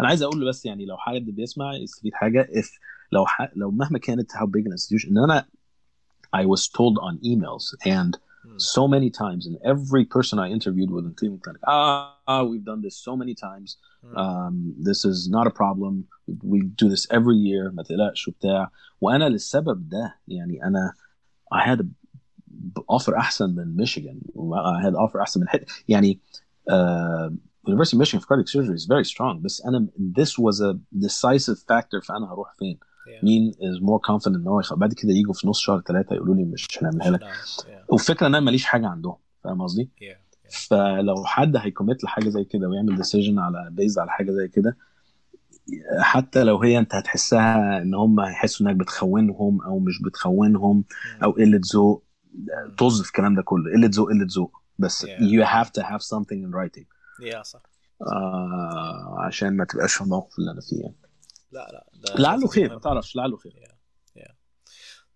أنا عايز أقول بس يعني لو حد بيسمع يستفيد حاجة if لو ح... لو مهما كانت how big an institution ان أنا I was told on emails and Hmm. so many times and every person I interviewed with in Cleveland Clinic ah we've done this so many times Hmm. um, this is not a problem we do this every year ما تقلقش وبتاع وأنا للسبب ده يعني أنا I had a offer احسن من ميشيغان I had offer احسن من حتة يعني uh, University of Michigan for cardiac surgery is very strong بس أنا this was a decisive factor في أنا هروح فين Yeah. مين is more confident إن هو يخ... بعد كده يجوا في نص شهر ثلاثة يقولوا لي مش هنعملها لك. Yeah. والفكرة إن أنا ماليش حاجة عندهم فاهم قصدي؟ Yeah. Yeah. فلو حد هي commit لحاجة زي كده ويعمل decision على based على حاجة زي كده حتى لو هي أنت هتحسها إن هم هيحسوا إنك بتخونهم أو مش بتخونهم أو قلة ذوق طز في الكلام ده كله قلة ذوق قلة ذوق بس Yeah. you have to have something in writing Yeah, صح آه عشان ما تبقاش في الموقف اللي أنا فيه يعني. لا لا لعله خير. ما تعرفش لعله خير Yeah. Yeah.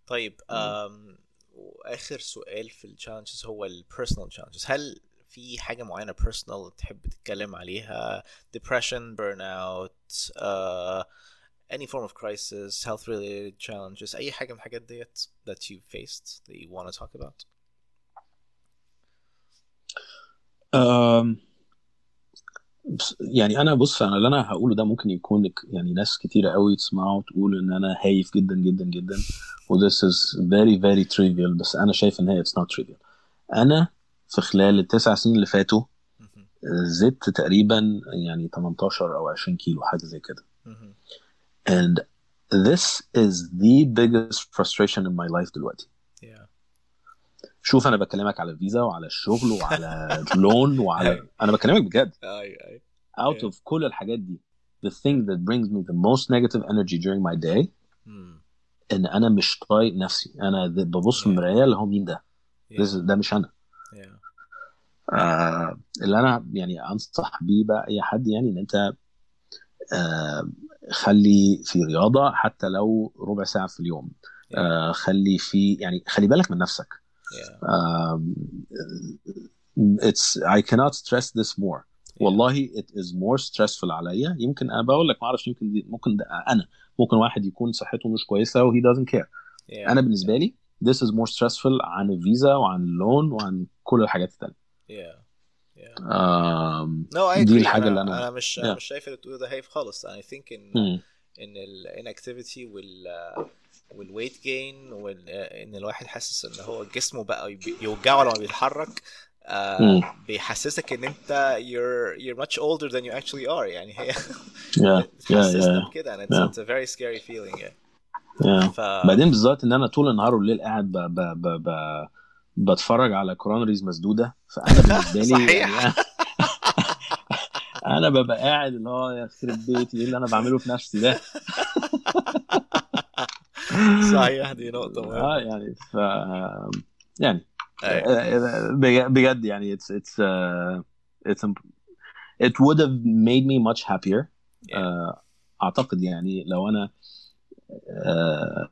طيب um, وآخر سؤال في ال challenges هو ال personal challenges هل في حاجة معينة personal تحب تتكلم عليها depression burnout uh, any form of crisis health related challenges أي حاجة من الحاجات ديت that you faced that you want to talk about بس- يعني أنا بص أنا اللي أنا هقوله ده ممكن يكون يعني ناس كتيرة قوي تسمعه وتقول إن أنا هايف جدا جدا جدا و this is very very trivial بس أنا شايف إن هي it's not trivial. أنا في خلال التسع سنين اللي فاتوا. زدت تقريبا يعني 18 أو 20 كيلو حاجة زي كده. and this is the biggest frustration in my life دلوقتي. Yeah. شوف أنا بكلمك على الفيزا وعلى الشغل وعلى اللون وعلى أنا بكلمك بجد. اي اي out of كل الحاجات دي the thing that brings me the most negative energy during my day. إن أنا مش طايق نفسي. أنا ببص في. المراية اللي هو مين ده؟ ده مش أنا. آه اللي أنا يعني أنصح بيه بقى أي حد يعني إن أنت آه خلي في رياضة حتى لو ربع ساعة في اليوم. آه خلي في يعني خلي بالك من نفسك. Yeah. Um, it's I cannot stress this more. والله it is more stressful عليا. يمكن أنا بقول لك ما أعرفش يمكن دي ممكن ده أنا. ممكن واحد يكون صحته مش كويسة و he doesn't care. Yeah. أنا بالنسبة لي this is more stressful عن الفيزا وعن اللون وعن كل الحاجات التانية. Yeah. Yeah. Um, no I دي agree. الحاجة أنا, اللي أنا- أنا مش Yeah. مش شايف اللي بتقوله ده هايف خالص. I think ان hmm. إن ال inactivity وال والويت جين وان الواحد حاسس إن هو جسمه بقى يوجعه لما بيتحرك آه. بيحسسك إن أنت you're you're much older than you actually are يعني هي yeah yeah بتحسسنا yeah بكده and it's, Yeah. it's a very scary feeling يعني yeah ف بعدين بالذات إن أنا طول النهار والليل قاعد ب... ب... ب... ب... بتفرج على كورونريز مسدودة فأنا بالنسبة لي صحيح. يعني أنا ببقى قاعد اللي هو يخرب بيتي إيه اللي أنا بعمله في نفسي ده صحيح دي نقطة آه مهمة يعني ف يعني أيوة. بج- بجد يعني it's it's uh, it's it would have made me much happier Yeah. آه، أعتقد يعني لو أنا آه،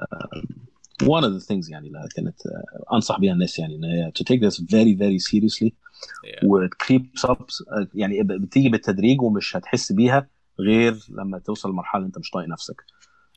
one of the things يعني اللي كانت آه، أنصح بيها الناس يعني إن هي to take this very very seriously Yeah. و creeps up آه، يعني بتيجي بالتدريج ومش هتحس بيها غير لما توصل لمرحلة أنت مش طايق نفسك